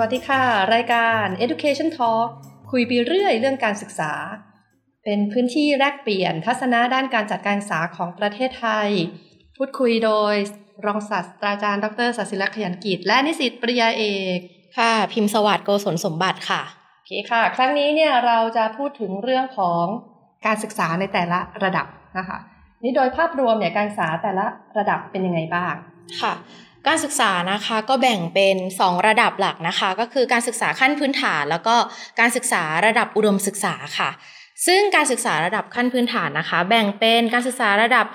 สวัสดีค่ะ รายการ Education Talk คุยไปเรื่อยเรื่องการศึกษา เป็นพื้นที่แลกเปลี่ยนทัศนะด้านการจัดการศึกษาของประเทศไทย พูดคุยโดยรองศาสตราจารย์ ดรศศิลขยันกิจ และนิสิตปริญาเอก ค่ะ พิมพ์สวัสดิ์โกศลสมบัติค่ะโอเคค่ะ ครั้งนี้เนี่ยเราจะพูดถึงเรื่องของการศึกษาในแต่ละระดับนะคะนี่โดยภาพรวมเนี่ยการศึกษาแต่ละระดับเป็นยังไงบ้างค่ะ การศึกษานะคะก็แบ่งเป็น 2 ระดับหลักนะคะ ก็คือการศึกษาขั้นพื้นฐาน แล้วก็การศึกษาระดับอุดมศึกษาค่ะ ซึ่งการศึกษาระดับขั้นพื้นฐานนะคะ แบ่งเป็นการศึกษาระดับ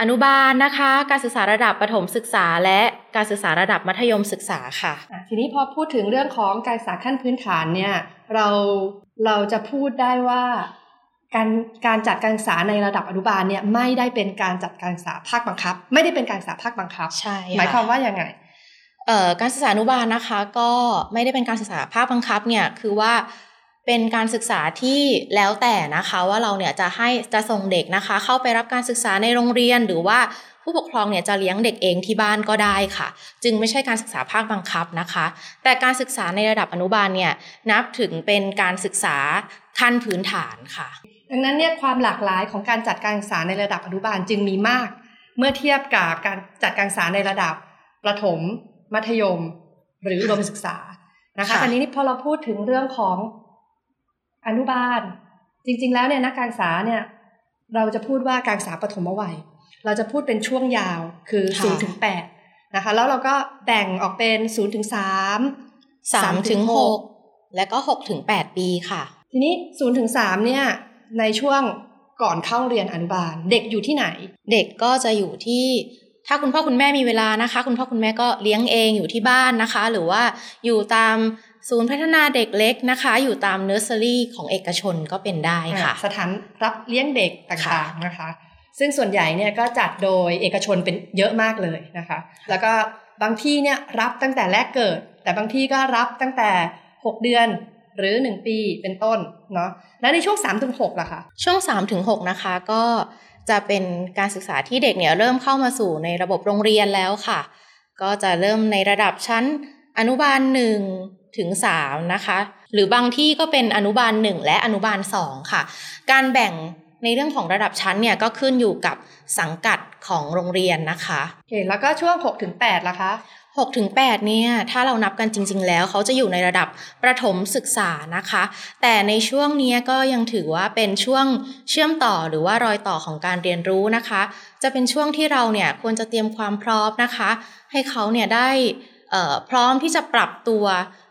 อนุบาลนะคะ การศึกษาระดับประถมศึกษา และการศึกษาระดับมัธยมศึกษาค่ะอะทีนี้พอพูดถึงเรื่องของการศึกษาขั้นพื้นฐานเนี่ยเราเราจะพูดได้ว่า การการจัดการศึกษาในระดับอนุบาลเนี่ยไม่ได้เป็นการจัดการศึกษาภาคบังคับ ไม่ได้เป็นการศึกษาภาคบังคับ ใช่ หมายความว่ายังไงเอ่อการศึกษาอนุบาลนะคะก็ไม่ได้เป็นการศึกษาภาคบังคับเนี่ยคือว่าเป็นการศึกษาที่แล้วแต่นะคะว่าเราเนี่ยจะให้จะส่งเด็กนะคะ เข้าไปรับการศึกษาในโรงเรียนหรือว่าผู้ปกครองเนี่ยจะเลี้ยงเด็กเองที่บ้านก็ได้ค่ะ จึงไม่ใช่การศึกษาภาคบังคับนะคะ แต่การศึกษาในระดับอนุบาลเนี่ยนับถึงเป็นการศึกษาขั้นพื้นฐานค่ะ ดังนั้นเนี่ยความหลากหลายของการจัดการศึกษาในระดับอนุบาลจึงมีมาก เมื่อเทียบกับการจัดการศึกษาในระดับประถม มัธยม หรืออุดมศึกษานะคะค่ะทีนี้พอเราพูดถึงเรื่องของอนุบาล จริง ๆ แล้วเนี่ยนักการศึกษาเนี่ยเราจะพูดว่าการศึกษาปฐมวัย เราจะพูดเป็นช่วงยาวคือ0ถึง8นะคะ แล้วเราก็แบ่งออกเป็น0ถึง3สามถึงหกและก็หกถึงแปดปีค่ะ ทีนี้0ถึง3เนี่ย ในช่วงก่อนเข้าเรียนอนุบาล เด็กอยู่ที่ไหน เด็กก็จะอยู่ที่ถ้าคุณพ่อคุณแม่มีเวลานะคะ คุณพ่อคุณแม่ก็เลี้ยงเองอยู่ที่บ้านนะคะ หรือว่าอยู่ตามศูนย์พัฒนาเด็กเล็กนะคะ อยู่ตามเนอร์เซอรี่ของเอกชนก็เป็นได้ค่ะ สถานรับเลี้ยงเด็กต่างๆนะคะ ซึ่งส่วนใหญ่เนี่ยก็จัดโดยเอกชนเป็นเยอะมากเลยนะคะ แล้วก็บางที่เนี่ยรับตั้งแต่แรกเกิด แต่บางที่ก็รับตั้งแต่ 6 เดือน หรือ 1 ปีเป็นต้นเนาะและในช่วง3-6ถึง6ล่ะคะช่วง3ถึง6นะคะก็จะเป็นการศึกษาที่เด็กเนี่ยเริ่มเข้ามาสู่ในระบบโรงเรียนแล้วค่ะ ก็จะเริ่มในระดับชั้นอนุบาล1ถึง3นะคะ หรือบางที่ก็เป็นอนุบาล1และอนุบาล2ค่ะ การแบ่งในเรื่องของระดับชั้นเนี่ยก็ขึ้นอยู่กับสังกัดของโรงเรียนนะคะโอเคแล้วก็ช่วง6ถึง8ล่ะคะ 6ถึง8เนี่ยถ้าเรานับกันจริง ๆ แล้วเขาจะอยู่ในระดับประถมศึกษานะคะ แต่ในช่วงนี้ก็ยังถือว่าเป็นช่วงเชื่อมต่อหรือว่ารอยต่อของการเรียนรู้นะคะ จะเป็นช่วงที่เราเนี่ยควรจะเตรียมความพร้อมนะคะ ให้เขาเนี่ยได้พร้อมที่จะปรับตัว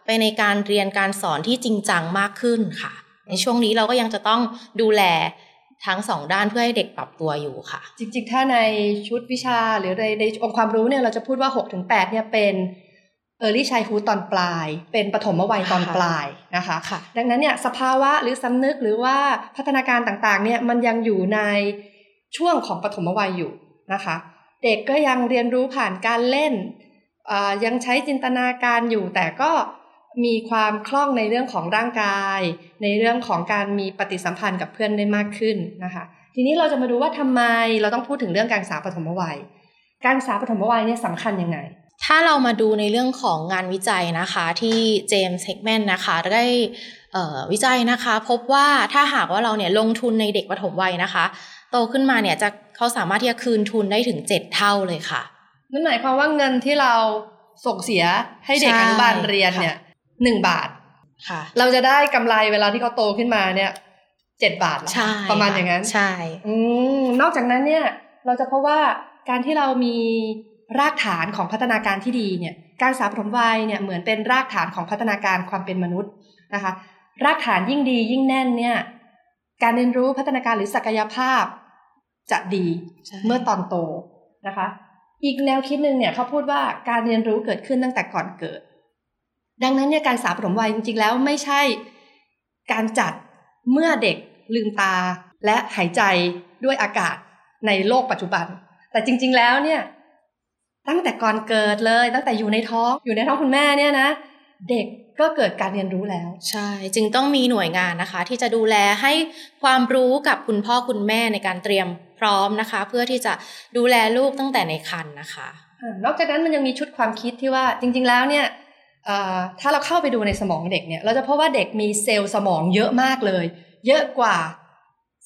ไปในการเรียนการสอนที่จริงจังมากขึ้นค่ะ ในช่วงนี้เราก็ยังจะต้องดูแล ทั้งสองด้านเพื่อให้เด็กปรับตัวอยู่ค่ะ จริง ๆ ถ้าในชุดวิชาหรือในในองค์ความรู้เนี่ยเราจะพูดว่า6ถึง8เนี่ยเป็น Early Childhood ตอนปลาย เป็นปฐมวัยตอนปลายนะคะค่ะดังนั้นเนี่ยสภาวะหรือสำนึกหรือว่าพัฒนาการต่างๆเนี่ยมันยังอยู่ในช่วงของปฐมวัยอยู่นะคะ เด็กก็ยังเรียนรู้ผ่านการเล่นอ่ายังใช้จินตนาการอยู่แต่ก็ มีความคล่องในเรื่องของร่างกาย ในเรื่องของการมีปฏิสัมพันธ์กับเพื่อนได้มากขึ้นนะคะ ทีนี้เราจะมาดูว่าทำไมเราต้องพูดถึงเรื่องการศึกษาปฐมวัย การศึกษาปฐมวัยเนี่ยสำคัญยังไงถ้าเรามาดูในเรื่องของงานวิจัยนะคะที่เจมส์เฮกแมนนะคะได้เอ่อวิจัยนะคะ พบว่าถ้าหากว่าเราเนี่ยลงทุนในเด็กปฐมวัยนะคะ โตขึ้นมาเนี่ยจะเขาสามารถที่จะคืนทุนได้ถึง 7 เท่าเลยค่ะนั่นหมายความว่าเงินที่เราส่งเสียให้เด็กใช่อนุบาลเรียนเนี่ย หนึ่งบาทค่ะ เราจะได้กำไรเวลาที่เขาโตขึ้นมาเนี่ยเจ็ดบาทเหรอใช่ประมาณอย่างนั้นใช่อืมนอกจากนั้นเนี่ย เราจะพบว่าการที่เรามีรากฐานของพัฒนาการที่ดีเนี่ย การศึกษาปฐมวัยเนี่ยเหมือนเป็นรากฐานของพัฒนาการความเป็นมนุษย์นะคะ รากฐานยิ่งดียิ่งแน่นเนี่ย การเรียนรู้พัฒนาการหรือศักยภาพจะดีใช่เมื่อตอนโตนะคะ อีกแนวคิดหนึ่งเนี่ยเขาพูดว่าการเรียนรู้เกิดขึ้นตั้งแต่ก่อนเกิด ดังนั้นเนี่ยการศึกษาปฐมวัยจริง ๆ แล้วไม่ใช่การจัดเมื่อเด็กลืมตาและหายใจด้วยอากาศในโลกปัจจุบัน แต่จริง ๆ แล้วเนี่ย ตั้งแต่ก่อนเกิดเลย ตั้งแต่อยู่ในท้องอยู่ในท้องคุณแม่เนี่ยนะ เด็กก็เกิดการเรียนรู้แล้ว ใช่ จึงต้องมีหน่วยงานนะคะ ที่จะดูแลให้ความรู้กับคุณพ่อคุณแม่ในการเตรียมพร้อมนะคะ เพื่อที่จะดูแลลูกตั้งแต่ในครรภ์นะคะอ่านอกจากนั้นมันยังมีชุดความคิดที่ว่าจริง ๆ แล้วเนี่ย ถ้าเราเข้าไปดูในสมองเด็กเนี่ย เราจะพบว่าเด็กมีเซลล์สมองเยอะมากเลย เยอะกว่า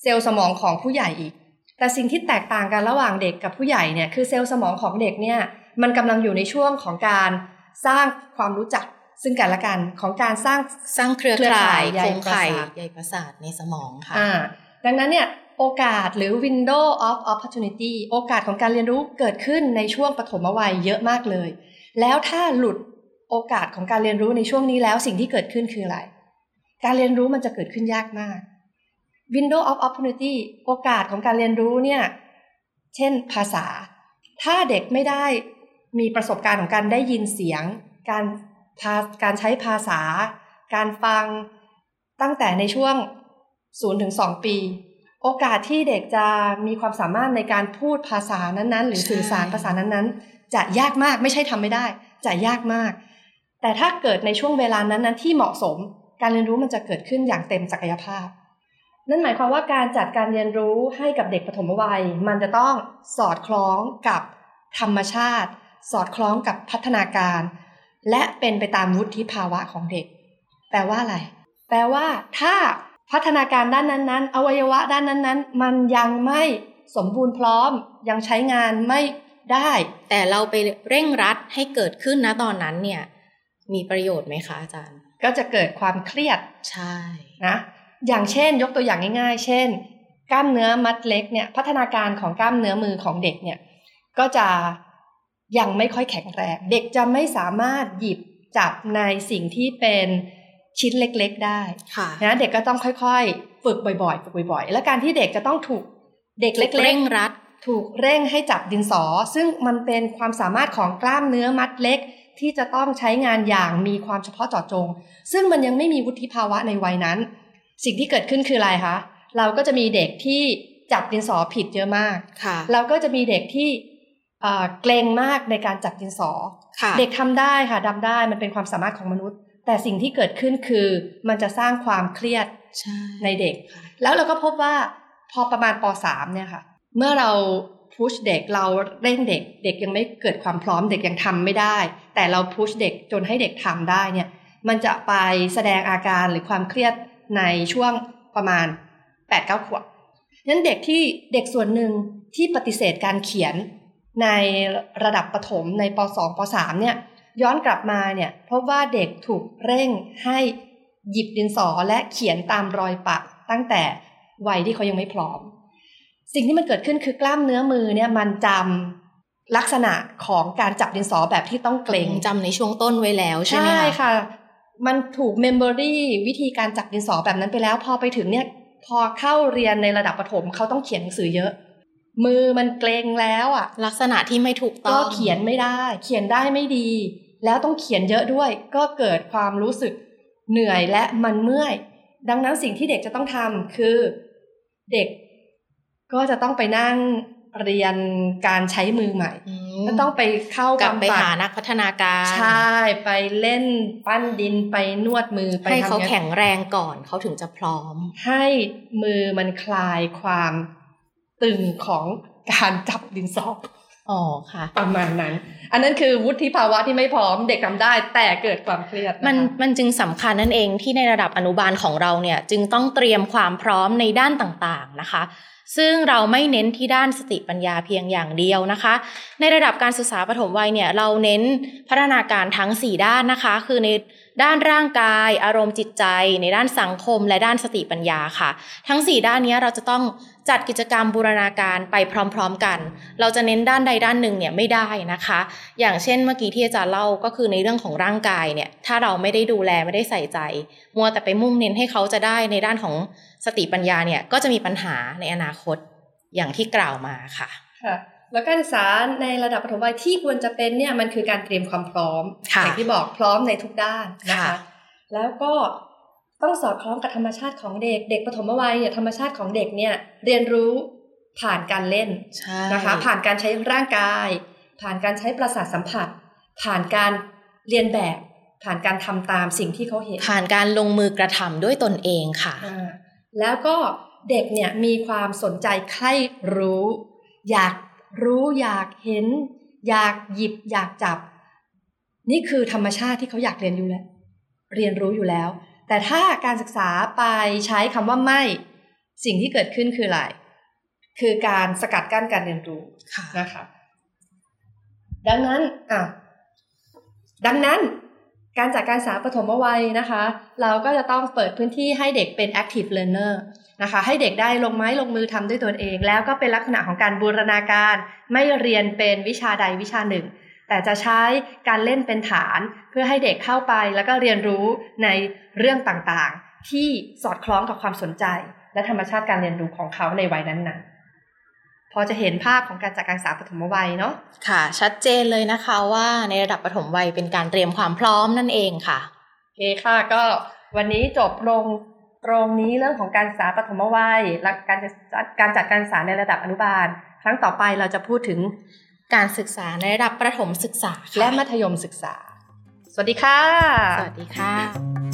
เซลล์สมองของผู้ใหญ่อีก แต่สิ่งที่แตกต่างกันระหว่างเด็กกับผู้ใหญ่เนี่ยคือเซลล์สมองของเด็กเนี่ยมันกำลังอยู่ในช่วงของการสร้างความรู้จักซึ่งกันและกันของการสร้างสร้างเครือข่ายใยประสาทใยประสาทในสมองค่ะดังนั้นเนี่ยโอกาสหรือ window of opportunity โอกาสของการเรียนรู้เกิดขึ้นในช่วงปฐมวัยเยอะมากเลย แล้วถ้าหลุด โอกาสของการเรียนรู้ในช่วงนี้แล้วสิ่งที่เกิดขึ้นคืออะไร การเรียนรู้มันจะเกิดขึ้นยากมาก window of opportunity โอกาสของการเรียนรู้เนี่ย เช่นภาษา ถ้าเด็กไม่ได้มีประสบการณ์ของการได้ยินเสียง การการใช้ภาษา การฟังตั้งแต่ในช่วง0ถึง2ปี โอกาสที่เด็กจะมีความสามารถในการพูดภาษานั้นๆ หรือสื่อสารภาษานั้นๆ จะยากมากไม่ใช่ทำไม่ได้ จะยากมาก แต่ถ้าเกิดในช่วงเวลานั้นๆที่เหมาะสม การเรียนรู้มันจะเกิดขึ้นอย่างเต็มศักยภาพ นั่นหมายความว่าการจัดการเรียนรู้ให้กับเด็กปฐมวัย มันจะต้องสอดคล้องกับธรรมชาติ สอดคล้องกับพัฒนาการ และเป็นไปตามวุฒิภาวะของเด็ก แปลว่าอะไร แปลว่า ถ้าพัฒนาการด้านนั้นๆ อวัยวะด้านนั้นๆ มันยังไม่สมบูรณ์พร้อม ยังใช้งานไม่ได้ แต่เราไปเร่งรัดให้เกิดขึ้นนะตอนนั้นเนี่ย มีประโยชน์ไหมคะอาจารย์ ก็จะเกิดความเครียดใช่นะอย่างเช่น ยกตัวอย่างง่าย ๆ เช่น กล้ามเนื้อมัดเล็กเนี่ยพัฒนาการของกล้ามเนื้อมือของเด็กเนี่ยก็จะยังไม่ค่อยแข็งแรงเด็กจะไม่สามารถหยิบจับในสิ่งที่เป็นชิ้นเล็กๆได้นะเด็กก็ต้องค่อยๆ ฝึกบ่อยๆฝึกบ่อยๆ และการที่เด็กจะต้องถูกเด็กเล็กๆเร่งรัด ถูกเร่งให้จับดินสอ ซึ่งมันเป็นความสามารถของกล้ามเนื้อมัดเล็ก ที่จะต้องใช้งานอย่างมีความเฉพาะเจาะจง ซึ่งมันยังไม่มีวุฒิภาวะในวัยนั้น สิ่งที่เกิดขึ้นคืออะไรคะเราก็จะมีเด็กที่จับดินสอผิดเยอะมากเราก็จะมีเด็กที่เกรงมากในการจับดินสอ เด็กทำได้ค่ะดำได้มันเป็นความสามารถของมนุษย์ แต่สิ่งที่เกิดขึ้นคือมันจะสร้างความเครียดในเด็ก แล้วเราก็พบว่าพอประมาณป .3 เนี่ยค่ะ เมื่อเรา พุชเด็กเราเร่งเด็ก เด็กยังไม่เกิดความพร้อมเด็กยังทำไม่ได้ แต่เราพุชเด็กจนให้เด็กทำได้เนี่ยมันจะไปแสดงอาการหรือความเครียดในช่วงประมาณ8-9ขวบนั้นเด็กที่เด็กส่วนหนึ่งที่ปฏิเสธการเขียนในระดับประถมในป .2 ป .3 เนี่ยย้อนกลับมาเนี่ยพบว่าเด็กถูกเร่งให้หยิบดินสอและเขียนตามรอยปะตั้งแต่วัยที่เขายังไม่พร้อม สิ่งที่มันเกิดขึ้นคือกล้ามเนื้อมือเนี่ยมันจำลักษณะของการจับดินสอแบบที่ต้องเกรงจำในช่วงต้นไว้แล้วใช่ไหมใช่ค่ะ มันถูกเมมโมรีวิธีการจับดินสอแบบนั้นไปแล้ว พอไปถึงเนี่ยพอเข้าเรียนในระดับประถมเขาต้องเขียนหนังสือเยอะ มือมันเกรงแล้วอะ ลักษณะที่ไม่ถูกต้องก็เขียนไม่ได้ เขียนได้ไม่ดี แล้วต้องเขียนเยอะด้วย ก็เกิดความรู้สึกเหนื่อยและมันเมื่อย ดังนั้นสิ่งที่เด็กจะต้องทำคือ เด็ก ก็จะต้องไปนั่งเรียนการใช้มือใหม่ก็ต้องไปเข้ากับไปหานักพัฒนาการ ใช่ ไปเล่นปั้นดินไปนวดมือไปให้เขาแข็งแรงก่อนเขาถึงจะพร้อม ให้มือมันคลายความตึงของการจับดินสอ อ๋อค่ะ ประมาณนั้น อันนั้นคือวุฒิภาวะที่ไม่พร้อมเด็กทาได้ แต่เกิดความเครียดมันมันจึงสำคัญนั่นเองที่ในระดับอนุบาลของเราเนี่ยจึงต้องเตรียมความพร้อมในด้านต่างๆนะคะ ซึ่งเราไม่เน้นที่ด้านสติปัญญาเพียงอย่างเดียวนะคะ ในระดับการศึกษาปฐมวัยเนี่ยเราเน้นพัฒนาการทั้ง 4 ด้านนะคะ คือใน ด้านร่างกาย อารมณ์จิตใจ ในด้านสังคม และด้านสติปัญญาค่ะ ทั้ง 4 ด้านนี้เราจะต้องจัดกิจกรรมบูรณาการไปพร้อมๆกัน เราจะเน้นด้านใดด้านหนึ่งเนี่ยไม่ได้นะคะ อย่างเช่นเมื่อกี้ที่อาจารย์เล่าก็คือในเรื่องของร่างกายเนี่ย ถ้าเราไม่ได้ดูแลไม่ได้ใส่ใจ มัวแต่ไปมุ่งเน้นให้เขาจะได้ในด้านของสติปัญญาเนี่ยก็จะมีปัญหาในอนาคตอย่างที่กล่าวมาค่ะค่ะ แล้วการศึกษาในระดับปฐมวัยที่ควรจะเป็นเนี่ยมันคือการเตรียมความพร้อมอย่างที่บอกพร้อมในทุกด้านนะคะแล้วก็ต้องสอดคล้องกับธรรมชาติของเด็กเด็กปฐมวัยเนี่ยธรรมชาติของเด็กเนี่ยเรียนรู้ผ่านการเล่นนะคะผ่านการใช้ร่างกาย ผ่านการใช้ประสาทสัมผัส ผ่านการเรียนแบบผ่านการทำตามสิ่งที่เขาเห็น ผ่านการลงมือกระทำด้วยตนเองค่ะ แล้วก็เด็กเนี่ยมีความสนใจใคร่รู้ อยาก รู้อยากเห็น อยากหยิบ อยากจับ นี่คือธรรมชาติที่เขาอยากเรียนอยู่แล้วเรียนรู้อยู่แล้ว แต่ถ้าการศึกษาไปใช้คำว่าไม่สิ่งที่เกิดขึ้นคืออะไร คือการสกัดกั้นการเรียนรู้ค่ะนะคะดังนั้นอะดังนั้นการจัดการศึกษาปฐมวัยนะคะ เราก็จะต้องเปิดพื้นที่ให้เด็กเป็น active learner นะคะ ให้เด็กได้ลงไม้ลงมือทำด้วยตนเอง แล้วก็เป็นลักษณะของการบูรณาการ ไม่เรียนเป็นวิชาใดวิชาหนึ่ง แต่จะใช้การเล่นเป็นฐาน เพื่อให้เด็กเข้าไปแล้วก็เรียนรู้ในเรื่องต่างๆ ที่สอดคล้องกับความสนใจ และธรรมชาติการเรียนรู้ของเขาในวัยนั้นๆพอจะเห็นภาพของการจัดการศึกษาปฐมวัยเนาะค่ะ ชัดเจนเลยนะคะว่าในระดับปฐมวัยเป็นการเตรียมความพร้อมนั่นเองค่ะโอเคค่ะก็วันนี้จบลง ตรงนี้เรื่องของการศึกษาปฐมวัยและการจัดการจัดการศึกษาในระดับอนุบาล ครั้งต่อไปเราจะพูดถึงการศึกษาในระดับประถมศึกษาค่และมัธยมศึกษา สวัสดีค่ะ สวัสดีค่ะ